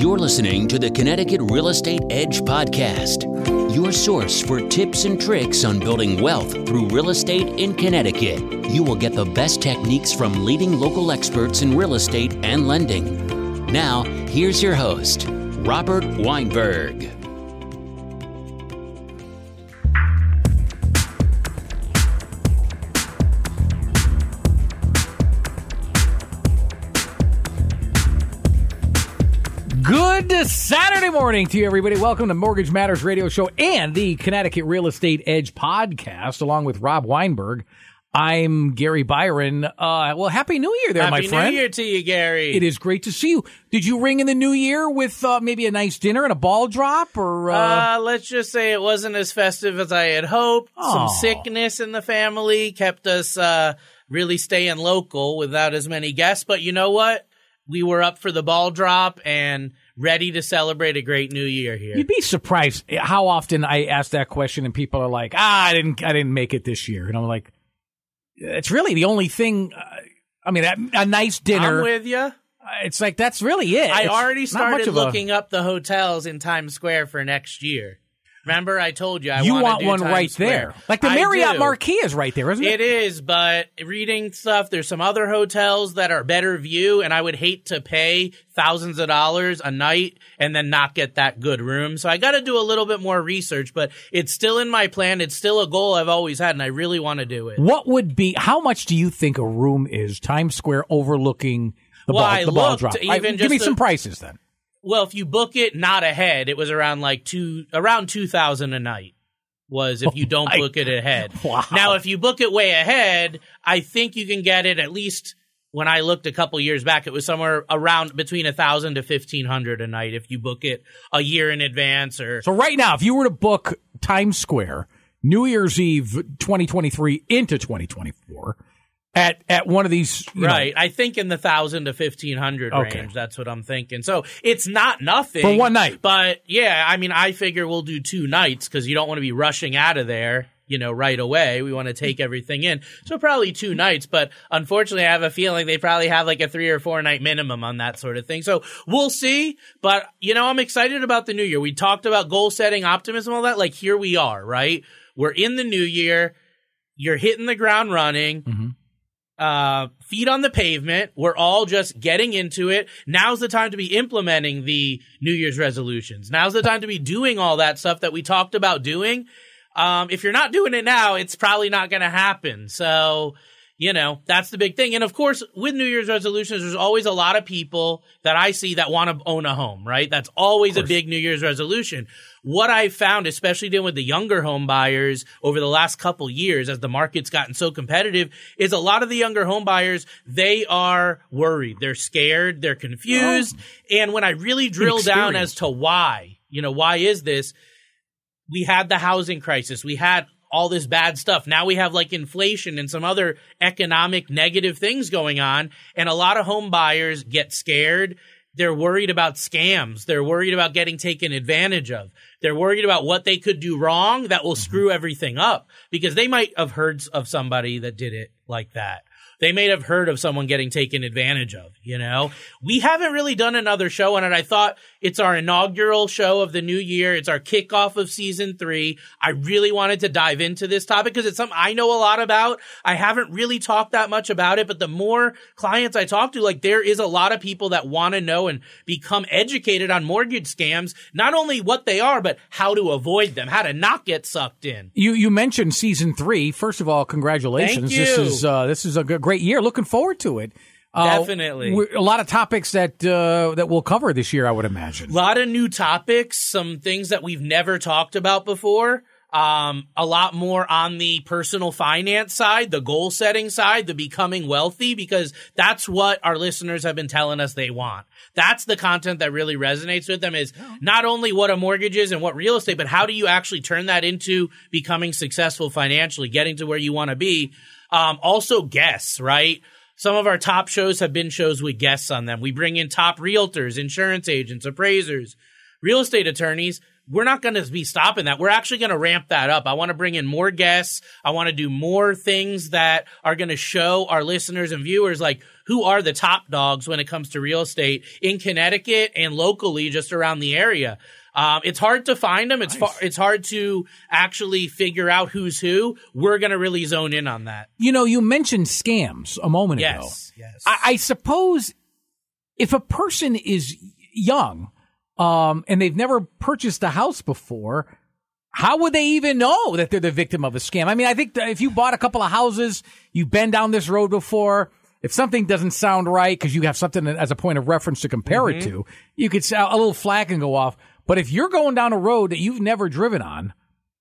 You're listening to the Connecticut Real Estate Edge podcast, your source for tips and tricks on building wealth through real estate in Connecticut. You will get the best techniques from leading local experts in real estate and lending. Now, here's your host, Robert Weinberg. Good Saturday morning to you, everybody. Welcome to Mortgage Matters Radio Show and the Connecticut Real Estate Edge podcast, along with Rob Weinberg. I'm Gary Byron. Uh, well, Happy New Year there, Happy my friend. New Year to you, Gary. It is great to see you. Did you ring in the new year with uh, maybe a nice dinner and a ball drop, or uh... Uh, let's just say it wasn't as festive as I had hoped. Aw. Some sickness in the family kept us uh, really staying local without as many guests. But you know what? We were up for the ball drop and ready to celebrate a great new year here. You'd be surprised how often I ask that question and people are like, "Ah, I didn't, I didn't make it this year," and I'm like, "It's really the only thing." Uh, I mean, a, a nice dinner. I'm with you. it's like that's really it. I It's already started of a- looking up the hotels in Times Square for next year. Remember, I told you I you do one Times right Square. there, like the I Marriott do. Marquis is right there, isn't it? It is, but reading stuff, there's some other hotels that are better view, and I would hate to pay thousands of dollars a night and then not get that good room. So I got to do a little bit more research, but it's still in my plan. It's still a goal I've always had, and I really want to do it. What would be? How much do you think a room is? Times Square overlooking the Well, ball, I the ball drop. even I- give me the- some prices then. Well, if you book it not ahead, it was around like two, around two thousand a night. Was if oh you don't book it ahead. Wow. Now, if you book it way ahead, I think you can get it at least. When I looked a couple years back, it was somewhere around between a thousand to fifteen hundred a night if you book it a year in advance. Or So right now, if you were to book Times Square New Year's Eve 2023 into 2024 at at one of these, you know, right, I think in the thousand to fifteen hundred Okay. range. That's what I'm thinking. So it's not nothing For one night. But yeah, I mean, I figure we'll do two nights because you don't want to be rushing out of there. You know, right away. We want to take everything in. So probably two nights, but unfortunately I have a feeling they probably have like a three or four night minimum on that sort of thing. So we'll see. But you know, I'm excited about the new year. We talked about goal setting, optimism, all that. Like here we are, right? We're in the new year. You're hitting the ground running Mhm. Uh, feet on the pavement. We're all just getting into it. Now's the time to be implementing the New Year's resolutions. Now's the time to be doing all that stuff that we talked about doing. Um, if you're not doing it now, it's probably not going to happen. So, you know, that's the big thing. And of course, with New Year's resolutions, there's always a lot of people that I see that want to own a home, right? That's always a big New Year's resolution. What I've found, especially dealing with the younger home buyers over the last couple years, as the market's gotten so competitive, is a lot of the younger home buyers, they are worried. They're scared. They're confused. And when I really drill down as to why, you know, why is this? we had the housing crisis. We had all this bad stuff. Now we have like inflation and some other economic negative things going on. And a lot of home buyers get scared. They're worried about scams. They're worried about getting taken advantage of. They're worried about what they could do wrong that will mm-hmm. screw everything up because they might have heard of somebody that did it like that. They may have heard of someone getting taken advantage of, you know? We haven't really done another show on it. I thought it's our inaugural show of the new year. It's our kickoff of season three. I really wanted to dive into this topic because it's something I know a lot about. I haven't really talked that much about it, but the more clients I talk to, like there is a lot of people that want to know and become educated on mortgage scams, not only what they are, but how to avoid them, how to not get sucked in. You you mentioned season three. First of all, congratulations. This is uh, this is a g- great year. Looking forward to it. Uh, Definitely. a lot of topics that uh, that we'll cover this year. I would imagine. A lot of new topics, some things that we've never talked about before. Um, a lot more on the personal finance side, the goal setting side, the becoming wealthy, because that's what our listeners have been telling us they want. That's the content that really resonates with them is not only what a mortgage is and what real estate, but how do you actually turn that into becoming successful financially, getting to where you want to be. Um, also guests, right? Some of our top shows have been shows with guests on them. We bring in top realtors, insurance agents, appraisers, real estate attorneys. We're not going to be stopping that. We're actually going to ramp that up. I want to bring in more guests. I want to do more things that are going to show our listeners and viewers like who are the top dogs when it comes to real estate in Connecticut and locally just around the area. Um, it's hard to find them. It's Nice. far, it's hard to actually figure out who's who. We're going to really zone in on that. You know, you mentioned scams a moment ago. Yes. Yes. I, I suppose if a person is young um, and they've never purchased a house before, how would they even know that they're the victim of a scam? I mean, I think that if you bought a couple of houses, you've been down this road before. If something doesn't sound right because you have something as a point of reference to compare it to, you could a little flag can go off. But if you're going down a road that you've never driven on,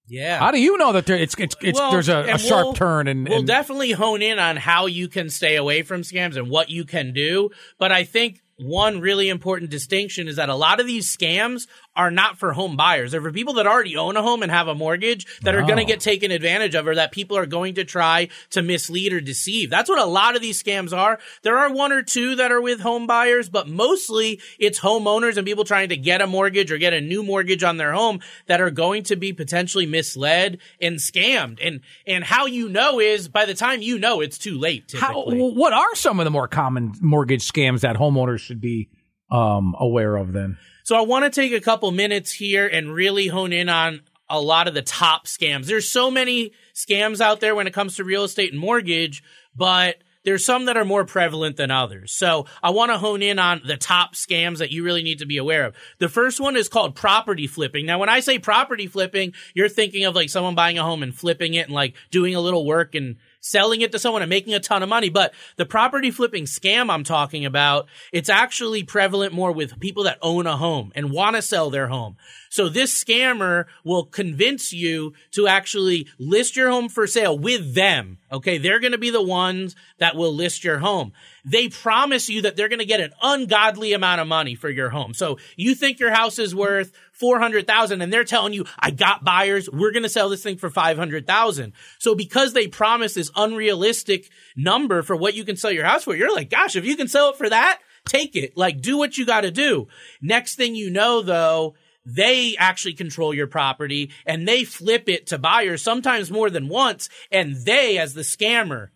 yeah. how do you know that there, it's it's, it's Well, there's a, a sharp we'll- turn and, we'll and definitely hone in on how you can stay away from scams and what you can do. But I think one really important distinction is that a lot of these scams are not for home buyers. They're for people that already own a home and have a mortgage that are going to get taken advantage of or that people are going to try to mislead or deceive. That's what a lot of these scams are. There are one or two that are with home buyers, but mostly it's homeowners and people trying to get a mortgage or get a new mortgage on their home that are going to be potentially misled and scammed. And and how you know is by the time you know it's too late How, what are some of the more common mortgage scams that homeowners should be um, aware of then? So I want to take a couple minutes here and really hone in on a lot of the top scams. There's so many scams out there when it comes to real estate and mortgage, but there's some that are more prevalent than others. So I want to hone in on the top scams that you really need to be aware of. The first one is called property flipping. Now, when I say property flipping, you're thinking of like someone buying a home and flipping it and like doing a little work and selling it to someone and making a ton of money. But the property flipping scam I'm talking about, it's actually prevalent more with people that own a home and want to sell their home. So this scammer will convince you to actually list your home for sale with them. Okay. They're going to be the ones that will list your home. They promise you that they're going to get an ungodly amount of money for your home. So you think your house is worth 400,000 and they're telling you, I got buyers. We're going to sell this thing for 500,000. So because they promise this unrealistic number for what you can sell your house for, you're like, gosh, if you can sell it for that, take it. Like do what you got to do. Next thing you know though, they actually control your property and they flip it to buyers sometimes more than once. And they, as the scammer,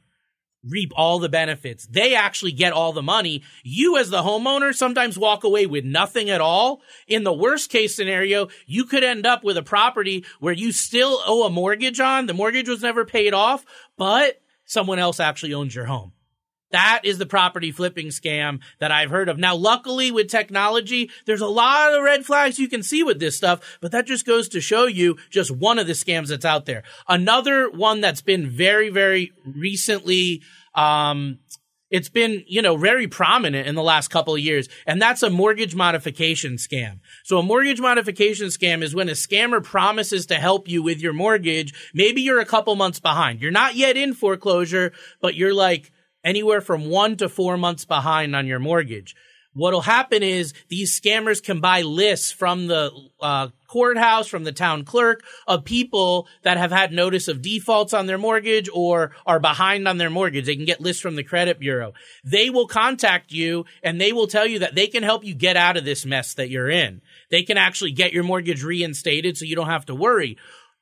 reap all the benefits. They actually get all the money. You as the homeowner sometimes walk away with nothing at all. In the worst case scenario, you could end up with a property where you still owe a mortgage on. The mortgage was never paid off, but someone else actually owns your home. That is the property flipping scam that I've heard of. Now, luckily with technology, there's a lot of red flags you can see with this stuff, but that just goes to show you just one of the scams that's out there. Another one that's been very, very recently, um, it's been, you know, very prominent in the last couple of years, and that's a mortgage modification scam. So a mortgage modification scam is when a scammer promises to help you with your mortgage. Maybe you're a couple months behind. You're not yet in foreclosure, but you're like anywhere from one to four months behind on your mortgage. What'll happen is these scammers can buy lists from the uh, courthouse, from the town clerk of people that have had notice of defaults on their mortgage or are behind on their mortgage. They can get lists from the credit bureau. They will contact you and they will tell you that they can help you get out of this mess that you're in. They can actually get your mortgage reinstated so you don't have to worry.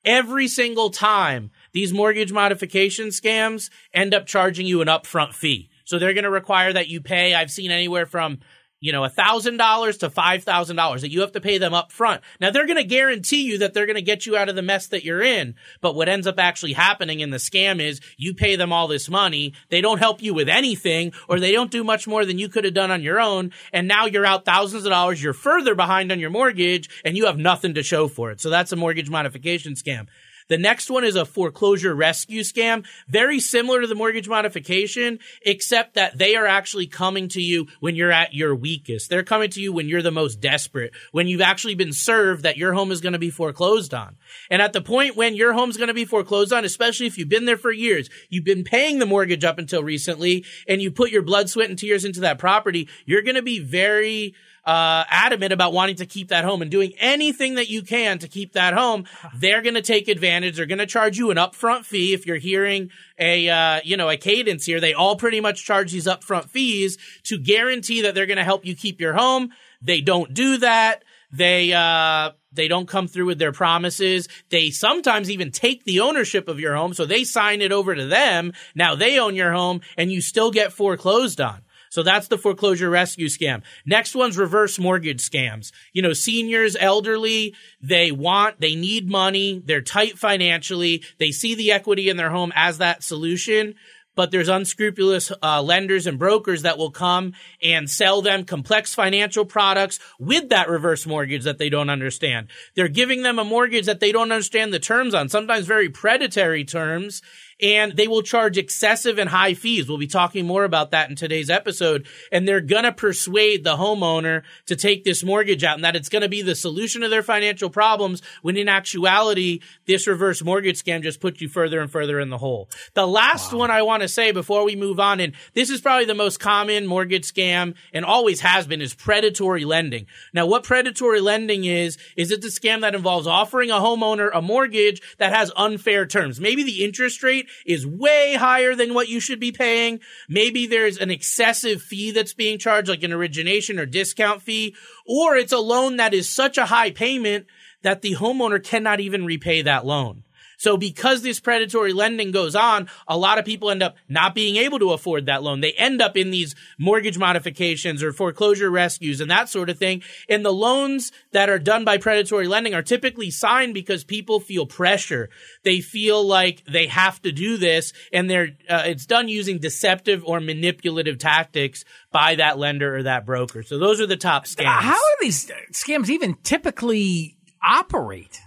Every single time these mortgage modification scams end up charging you an upfront fee. So they're going to require that you pay. I've seen anywhere from you know, $1,000 to $5,000 that you have to pay them up front. Now they're going to guarantee you that they're going to get you out of the mess that you're in. But what ends up actually happening in the scam is you pay them all this money. They don't help you with anything or they don't do much more than you could have done on your own. And now you're out thousands of dollars. You're further behind on your mortgage and you have nothing to show for it. So that's a mortgage modification scam. The next one is a foreclosure rescue scam, very similar to the mortgage modification, except that they are actually coming to you when you're at your weakest. They're coming to you when you're the most desperate, when you've actually been served that your home is going to be foreclosed on. And at the point when your home's going to be foreclosed on, especially if you've been there for years, you've been paying the mortgage up until recently, and you put your blood, sweat, and tears into that property, you're going to be very uh, adamant about wanting to keep that home and doing anything that you can to keep that home, they're going to take advantage. They're going to charge you an upfront fee. If you're hearing a, uh, you know, a cadence here, they all pretty much charge these upfront fees to guarantee that they're going to help you keep your home. They don't do that. They, uh, They don't come through with their promises. They sometimes even take the ownership of your home. So they sign it over to them. Now they own your home and you still get foreclosed on. So that's the foreclosure rescue scam. Next one's reverse mortgage scams. You know, seniors, elderly, they want, they need money. They're tight financially. They see the equity in their home as that solution but there's unscrupulous uh, lenders and brokers that will come and sell them complex financial products with that reverse mortgage that they don't understand. They're giving them a mortgage that they don't understand the terms on, sometimes very predatory terms, and they will charge excessive and high fees. We'll be talking more about that in today's episode. And they're going to persuade the homeowner to take this mortgage out and that it's going to be the solution to their financial problems when in actuality, this reverse mortgage scam just puts you further and further in the hole. The last wow. one I want to say before we move on, and this is probably the most common mortgage scam and always has been is predatory lending. Now, what predatory lending is, is it's a scam that involves offering a homeowner a mortgage that has unfair terms. Maybe the interest rate is way higher than what you should be paying. Maybe there's an excessive fee that's being charged, like an origination or discount fee, or it's a loan that is such a high payment that the homeowner cannot even repay that loan. So because this predatory lending goes on, a lot of people end up not being able to afford that loan. They end up in these mortgage modifications or foreclosure rescues and that sort of thing. And the loans that are done by predatory lending are typically signed because people feel pressure. They feel like they have to do this and they're, uh, it's done using deceptive or manipulative tactics by that lender or that broker. So those are the top scams. How are these scams even typically operate?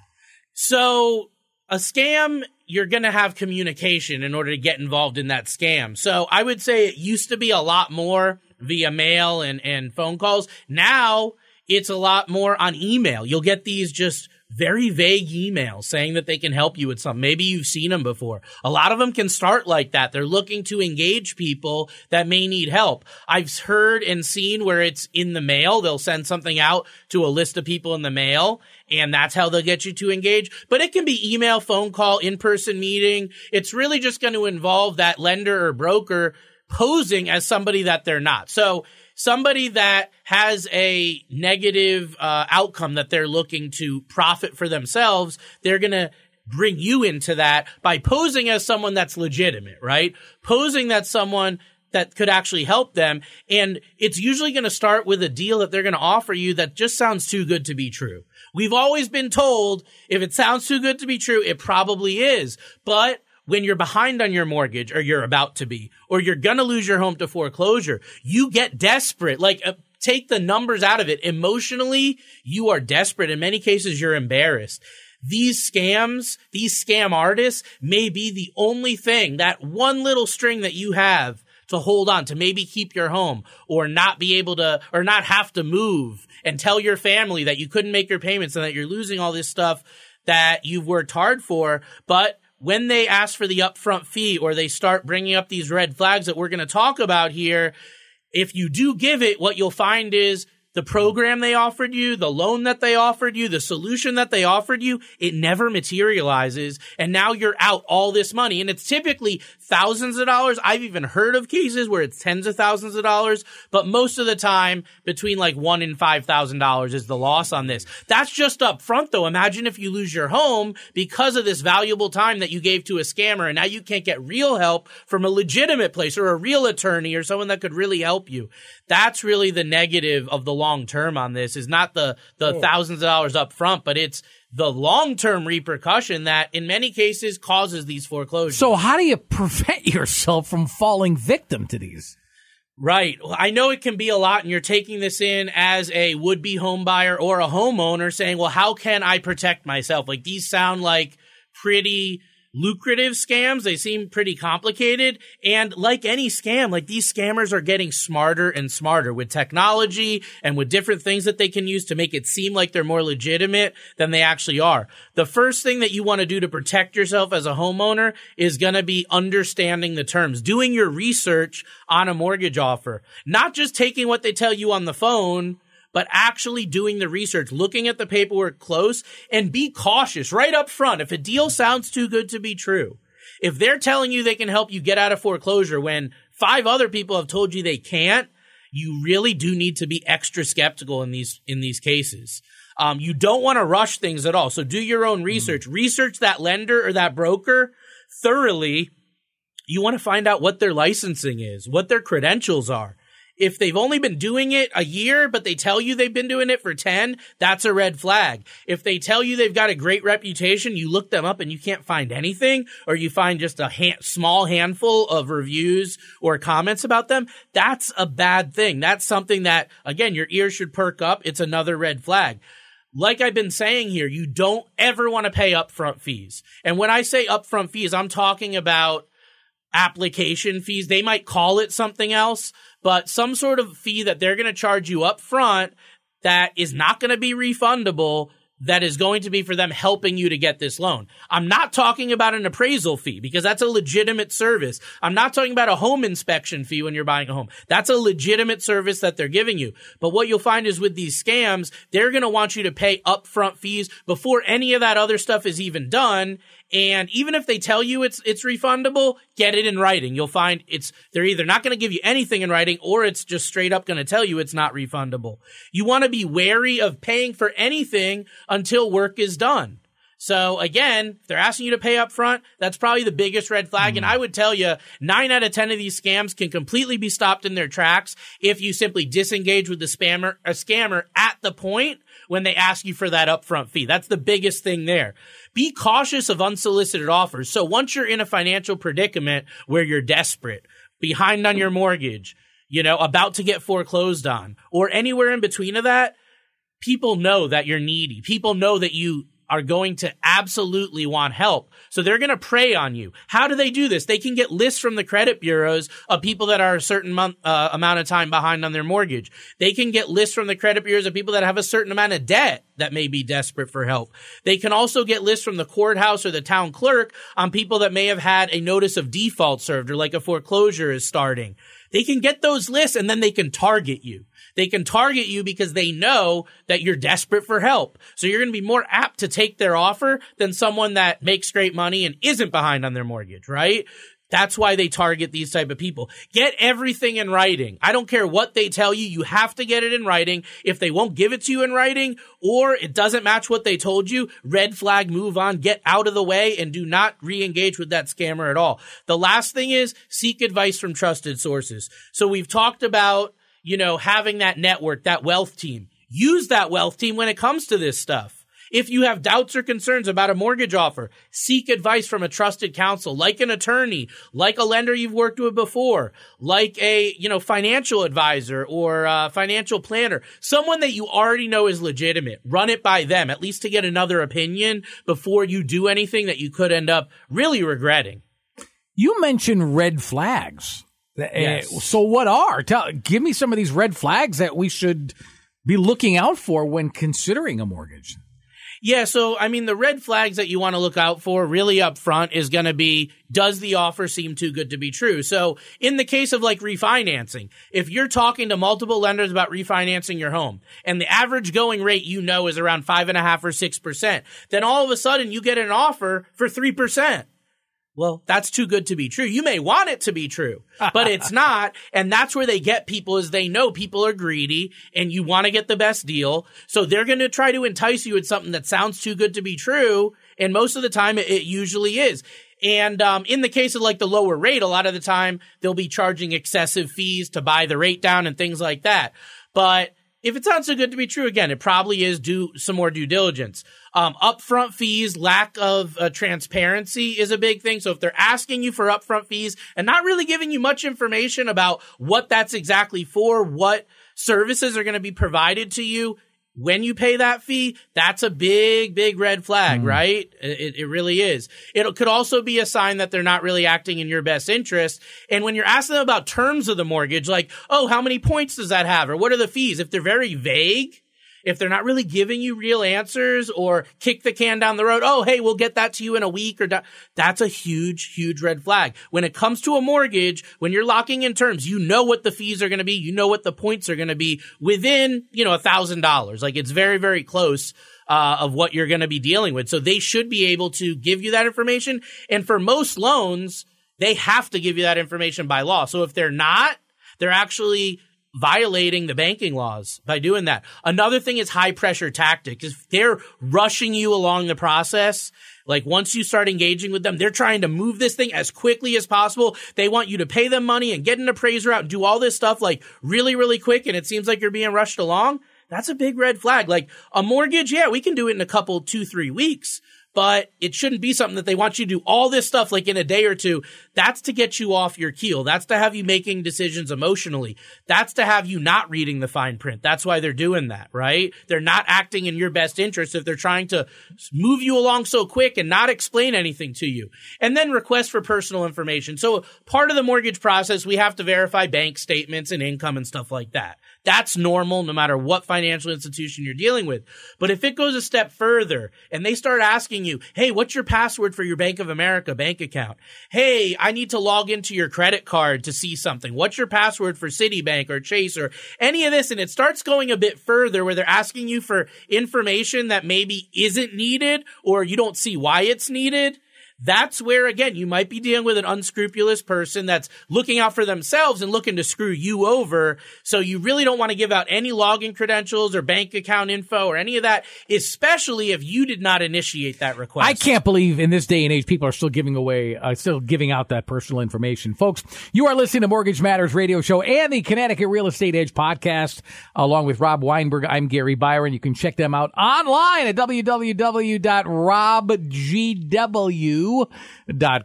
So a scam, you're going to have communication in order to get involved in that scam. So I would say it used to be a lot more via mail and, and phone calls. Now it's a lot more on email. You'll get these just very vague emails saying that they can help you with something. Maybe you've seen them before. A lot of them can start like that. They're looking to engage people that may need help. I've heard and seen where it's in the mail. They'll send something out to a list of people in the mail and that's how they'll get you to engage. But it can be email, phone call, in-person meeting. It's really just going to involve that lender or broker posing as somebody that they're not. So somebody that has a negative uh, outcome that they're looking to profit for themselves, they're going to bring you into that by posing as someone that's legitimate, right? Posing that someone that could actually help them. And it's usually going to start with a deal that they're going to offer you that just sounds too good to be true. We've always been told if it sounds too good to be true, it probably is. But when you're behind on your mortgage or you're about to be, or you're going to lose your home to foreclosure, you get desperate. Like, uh, take the numbers out of it. Emotionally, you are desperate. In many cases, you're embarrassed. These scams, these scam artists may be the only thing, that one little string that you have to hold on to maybe keep your home or not be able to or not have to move and tell your family that you couldn't make your payments and that you're losing all this stuff that you've worked hard for. But when they ask for the upfront fee or they start bringing up these red flags that we're going to talk about here, if you do give it, what you'll find is the program they offered you, the loan that they offered you, the solution that they offered you, it never materializes. And now you're out all this money. And it's typically thousands of dollars. I've even heard of cases where it's tens of thousands of dollars, but most of the time between like one and five thousand dollars is the loss on this. That's just up front though. Imagine if you lose your home because of this valuable time that you gave to a scammer and now you can't get real help from a legitimate place or a real attorney or someone that could really help you. That's really the negative of the long term on this is not the, the hmm. thousands of dollars up front, but it's the long term repercussion that in many cases causes these foreclosures. So how do you prevent yourself from falling victim to these? Right. Well, I know it can be a lot and you're taking this in as a would be home buyer or a homeowner saying, well, how can I protect myself? Like these sound like pretty lucrative scams. They seem pretty complicated. And like any scam, like these scammers are getting smarter and smarter with technology and with different things that they can use to make it seem like they're more legitimate than they actually are. The first thing that you want to do to protect yourself as a homeowner is going to be understanding the terms, doing your research on a mortgage offer, not just taking what they tell you on the phone but actually doing the research, looking at the paperwork close and be cautious right up front. If a deal sounds too good to be true, if they're telling you they can help you get out of foreclosure when five other people have told you they can't, you really do need to be extra skeptical in these, in these cases. Um, you don't want to rush things at all. So do your own research. Mm. Research that lender or that broker thoroughly. You want to find out what their licensing is, what their credentials are. If they've only been doing it a year, but they tell you they've been doing it for 10, that's a red flag. If they tell you they've got a great reputation, you look them up and you can't find anything, or you find just a ha- small handful of reviews or comments about them, that's a bad thing. That's something that, again, your ears should perk up. It's another red flag like I've been saying here, you don't ever want to pay upfront fees. And when I say upfront fees, I'm talking about application fees. They might call it something else, but some sort of fee that they're going to charge you up front that is not going to be refundable that is going to be for them helping you to get this loan. I'm not talking about an appraisal fee because that's a legitimate service. I'm not talking about a home inspection fee when you're buying a home. That's a legitimate service that they're giving you. But what you'll find is with these scams, they're going to want you to pay upfront fees before any of that other stuff is even done. And even if they tell you it's it's refundable, get it in writing. You'll find it's they're either not going to give you anything in writing or it's just straight up going to tell you it's not refundable. You want to be wary of paying for anything until work is done. So again, if they're asking you to pay up front, that's probably the biggest red flag. Mm. And I would tell you nine out of 10 of these scams can completely be stopped in their tracks if you simply disengage with the spammer, a scammer at the point when they ask you for that upfront fee. That's the biggest thing there. Be cautious of unsolicited offers. So once you're in a financial predicament where you're desperate, behind on your mortgage, you know, about to get foreclosed on, or anywhere in between of that, people know that you're needy. People know that you are going to absolutely want help. So they're going to prey on you. How do they do this? They can get lists from the credit bureaus of people that are a certain month, uh, amount of time behind on their mortgage. They can get lists from the credit bureaus of people that have a certain amount of debt that may be desperate for help. They can also get lists from the courthouse or the town clerk on people that may have had a notice of default served or like a foreclosure is starting. They can get those lists and then they can target you. They can target you because they know that you're desperate for help. So you're going to be more apt to take their offer than someone that makes great money and isn't behind on their mortgage, right? That's why they target these type of people. Get everything in writing. I don't care what they tell you. You have to get it in writing. If they won't give it to you in writing or it doesn't match what they told you, red flag, move on, get out of the way and do not re-engage with that scammer at all. The last thing is seek advice from trusted sources. So we've talked about you know, having that network, that wealth team. Use that wealth team when it comes to this stuff. If you have doubts or concerns about a mortgage offer, seek advice from a trusted counsel, like an attorney, like a lender you've worked with before, like a, you know, financial advisor or financial planner, someone that you already know is legitimate. Run it by them, at least to get another opinion before you do anything that you could end up really regretting. You mentioned red flags. Eh, yes. So what are? Tell, give me some of these red flags that we should be looking out for when considering a mortgage. Yeah, so I mean, the red flags that you want to look out for really up front is going to be does the offer seem too good to be true? So, in the case of like refinancing, if you're talking to multiple lenders about refinancing your home and the average going rate you know is around five and a half or six percent, then all of a sudden you get an offer for three percent. Well, that's too good to be true. You may want it to be true, but it's not. And that's where they get people is they know people are greedy and you want to get the best deal. So they're going to try to entice you with something that sounds too good to be true. And most of the time it, it usually is. And um, in the case of like the lower rate, a lot of the time they'll be charging excessive fees to buy the rate down and things like that. But if it sounds so good to be true, again, it probably is. Do some more due diligence. Um, upfront fees, lack of uh, transparency is a big thing. So if they're asking you for upfront fees and not really giving you much information about what that's exactly for, what services are going to be provided to you, when you pay that fee, that's a big, big red flag, mm. right? It, it, really is. It could also be a sign that they're not really acting in your best interest. And when you're asking them about terms of the mortgage, like, oh, how many points does that have? Or what are the fees? If they're very vague, if they're not really giving you real answers or kick the can down the road, oh, hey, we'll get that to you in a week or that's a huge, huge red flag. When it comes to a mortgage, when you're locking in terms, you know what the fees are going to be. You know what the points are going to be within, you know, a thousand dollars. Like it's very, very close. Uh, of what you're going to be dealing with. So they should be able to give you that information. And for most loans, they have to give you that information by law. So if they're not, they're actually violating the banking laws by doing that. Another thing is high pressure tactics. If they're rushing you along the process, like once you start engaging with them, they're trying to move this thing as quickly as possible. They want you to pay them money and get an appraiser out and do all this stuff like really, really quick. And it seems like you're being rushed along. That's a big red flag. Like a mortgage, yeah, we can do it in a couple, two, three weeks but it shouldn't be something that they want you to do all this stuff like in a day or two. That's to get you off your keel. That's to have you making decisions emotionally. That's to have you not reading the fine print. That's why they're doing that, right? They're not acting in your best interest if they're trying to move you along so quick and not explain anything to you. And then request for personal information. So part of the mortgage process, we have to verify bank statements and income and stuff like that. That's normal no matter what financial institution you're dealing with. But if it goes a step further and they start asking you, Hey, what's your password for your Bank of America bank account? Hey, I need to log into your credit card to see something. What's your password for Citibank or Chase or any of this? And it starts going a bit further where they're asking you for information that maybe isn't needed or you don't see why it's needed that's where again you might be dealing with an unscrupulous person that's looking out for themselves and looking to screw you over. So you really don't want to give out any login credentials or bank account info or any of that, especially if you did not initiate that request. I can't believe in this day and age people are still giving away, uh, still giving out that personal information. Folks, you are listening to Mortgage Matters radio show and the Connecticut Real Estate Edge podcast along with Rob Weinberg. I'm Gary Byron. You can check them out online at www.robgw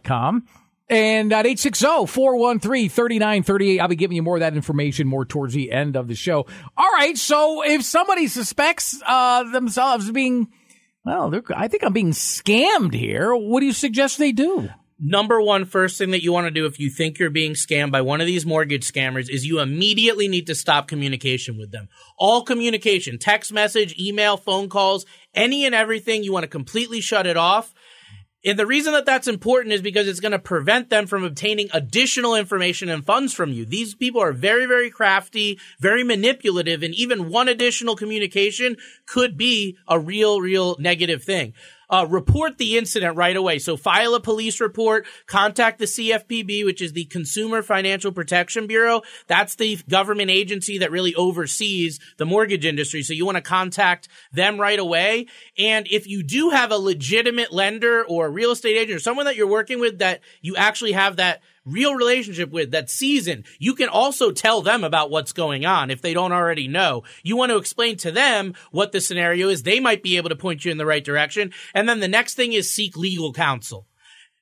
com And at 860-413-3938, I'll be giving you more of that information more towards the end of the show. All right. So if somebody suspects, uh, themselves being, well, I think I'm being scammed here. What do you suggest they do? Number one, first thing that you want to do if you think you're being scammed by one of these mortgage scammers is you immediately need to stop communication with them. All communication, text message, email, phone calls, any and everything, you want to completely shut it off and the reason that that's important is because it's going to prevent them from obtaining additional information and funds from you. These people are very, very crafty, very manipulative, and even one additional communication could be a real, real negative thing uh, report the incident right away. So file a police report, contact the CFPB, which is the Consumer Financial Protection Bureau. That's the government agency that really oversees the mortgage industry. So you want to contact them right away. And if you do have a legitimate lender or real estate agent or someone that you're working with that you actually have that real relationship with that season, you can also tell them about what's going on if they don't already know. You want to explain to them what the scenario is. They might be able to point you in the right direction. And then the next thing is seek legal counsel.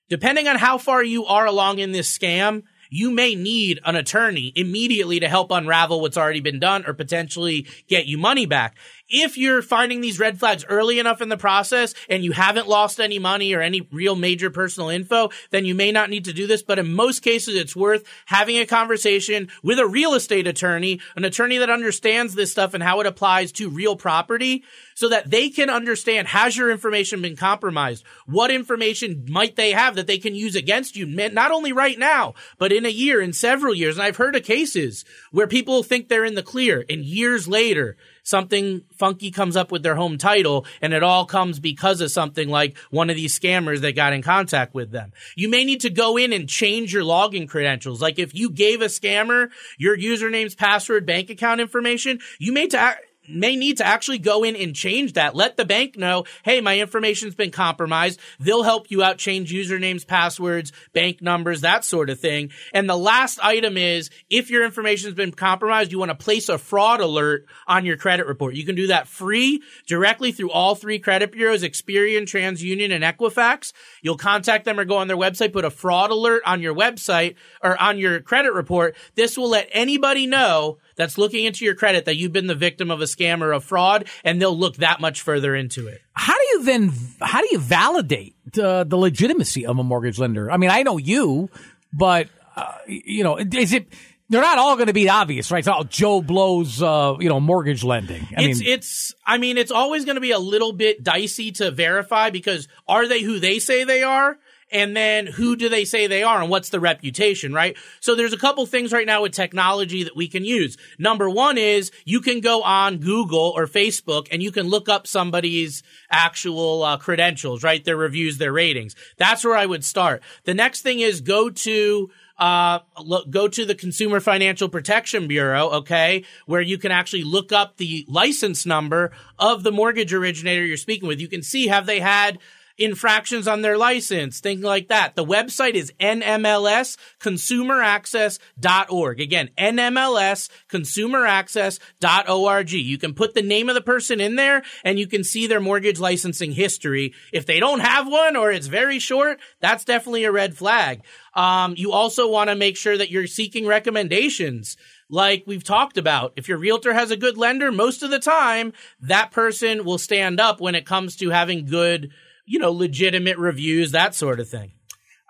Depending on how far you are along in this scam, you may need an attorney immediately to help unravel what's already been done or potentially get you money back if you're finding these red flags early enough in the process and you haven't lost any money or any real major personal info, then you may not need to do this. But in most cases, it's worth having a conversation with a real estate attorney, an attorney that understands this stuff and how it applies to real property so that they can understand has your information been compromised? What information might they have that they can use against you? Not only right now, but in a year, in several years. And I've heard of cases where people think they're in the clear and years later, something funky comes up with their home title and it all comes because of something like one of these scammers that got in contact with them. You may need to go in and change your login credentials. Like if you gave a scammer your username's password, bank account information, you may to may need to actually go in and change that. Let the bank know, hey, my information's been compromised. They'll help you out, change usernames, passwords, bank numbers, that sort of thing. And the last item is if your information's been compromised, you want to place a fraud alert on your credit report. You can do that free directly through all three credit bureaus, Experian, TransUnion, and Equifax. You'll contact them or go on their website, put a fraud alert on your website or on your credit report. This will let anybody know that's looking into your credit that you've been the victim of a scam or a fraud, and they'll look that much further into it. How do you then, how do you validate uh, the legitimacy of a mortgage lender? I mean, I know you, but, uh, you know, is it, they're not all going to be obvious, right? It's all Joe Blow's, uh, you know, mortgage lending. I it's, mean, it's, I mean, it's always going to be a little bit dicey to verify because are they who they say they are? And then who do they say they are and what's the reputation, right? So there's a couple things right now with technology that we can use. Number one is you can go on Google or Facebook and you can look up somebody's actual uh, credentials, right? Their reviews, their ratings. That's where I would start. The next thing is go to uh, look, go to the Consumer Financial Protection Bureau, okay, where you can actually look up the license number of the mortgage originator you're speaking with. You can see have they had infractions on their license, things like that. The website is nmlsconsumeraccess.org. Again, nmlsconsumeraccess.org. You can put the name of the person in there and you can see their mortgage licensing history. If they don't have one or it's very short, that's definitely a red flag. Um, you also want to make sure that you're seeking recommendations like we've talked about. If your realtor has a good lender, most of the time that person will stand up when it comes to having good you know, legitimate reviews, that sort of thing.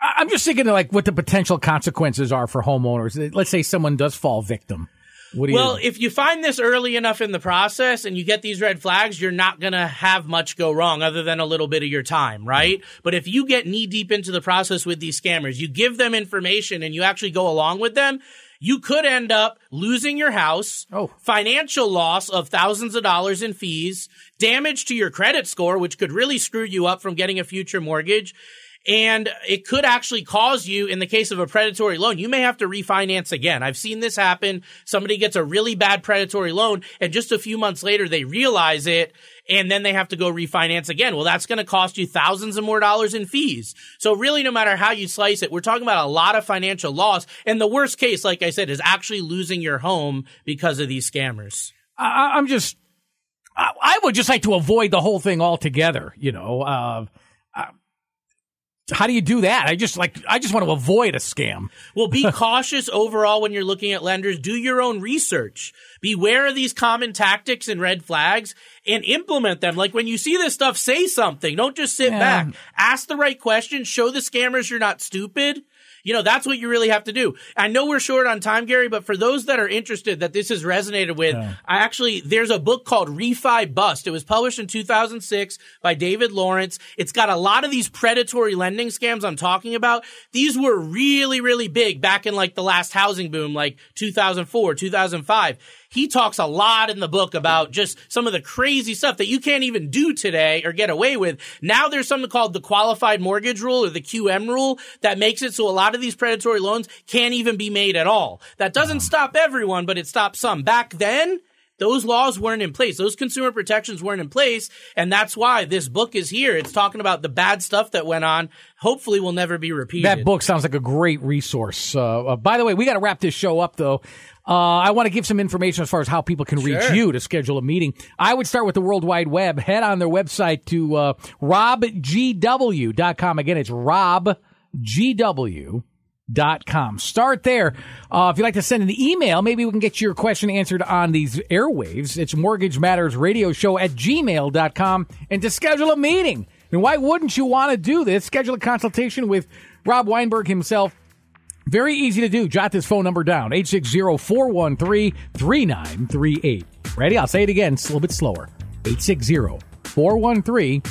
I'm just thinking of like what the potential consequences are for homeowners. Let's say someone does fall victim. well, you if you find this early enough in the process and you get these red flags, you're not going to have much go wrong other than a little bit of your time, right? Mm-hmm. But if you get knee deep into the process with these scammers, you give them information and you actually go along with them, you could end up losing your house, oh. financial loss of thousands of dollars in fees, damage to your credit score, which could really screw you up from getting a future mortgage. And it could actually cause you, in the case of a predatory loan, you may have to refinance again. I've seen this happen. Somebody gets a really bad predatory loan and just a few months later they realize it and then they have to go refinance again. Well, that's going to cost you thousands of more dollars in fees. So really, no matter how you slice it, we're talking about a lot of financial loss. And the worst case, like I said, is actually losing your home because of these scammers. I, I'm just, I would just like to avoid the whole thing altogether. You know, uh, how do you do that? I just like I just want to avoid a scam. Well, be cautious overall when you're looking at lenders. Do your own research. Beware of these common tactics and red flags and implement them. Like when you see this stuff, say something. Don't just sit yeah. back. Ask the right questions. Show the scammers you're not stupid. You know, that's what you really have to do. I know we're short on time, Gary, but for those that are interested that this has resonated with, yeah. I actually, there's a book called Refi Bust. It was published in 2006 by David Lawrence. It's got a lot of these predatory lending scams I'm talking about. These were really, really big back in like the last housing boom, like 2004, 2005 he talks a lot in the book about just some of the crazy stuff that you can't even do today or get away with. Now there's something called the qualified mortgage rule or the QM rule that makes it so a lot of these predatory loans can't even be made at all. That doesn't stop everyone, but it stops some. Back then, those laws weren't in place. Those consumer protections weren't in place. And that's why this book is here. It's talking about the bad stuff that went on. Hopefully will never be repeated. That book sounds like a great resource. Uh, uh, by the way, we got to wrap this show up though. Uh, I want to give some information as far as how people can reach sure. you to schedule a meeting. I would start with the World Wide Web. Head on their website to uh, robgw.com. Again, it's robgw.com dot com. Start there. Uh, if you'd like to send an email, maybe we can get your question answered on these airwaves. It's Mortgage Matters Radio Show at gmail.com. And to schedule a meeting. And why wouldn't you want to do this? Schedule a consultation with Rob Weinberg himself. Very easy to do. Jot this phone number down 860 413 3938. Ready? I'll say it again. It's a little bit slower. 860 413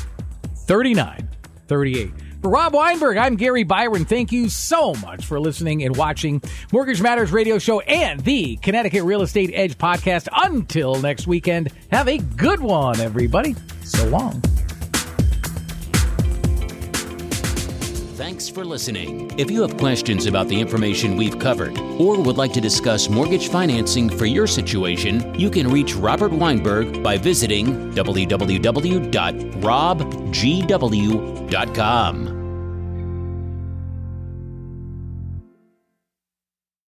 3938. For Rob Weinberg, I'm Gary Byron. Thank you so much for listening and watching Mortgage Matters Radio Show and the Connecticut Real Estate Edge podcast. Until next weekend, have a good one, everybody. So long. Thanks for listening. If you have questions about the information we've covered or would like to discuss mortgage financing for your situation, you can reach Robert Weinberg by visiting www.robgw.com.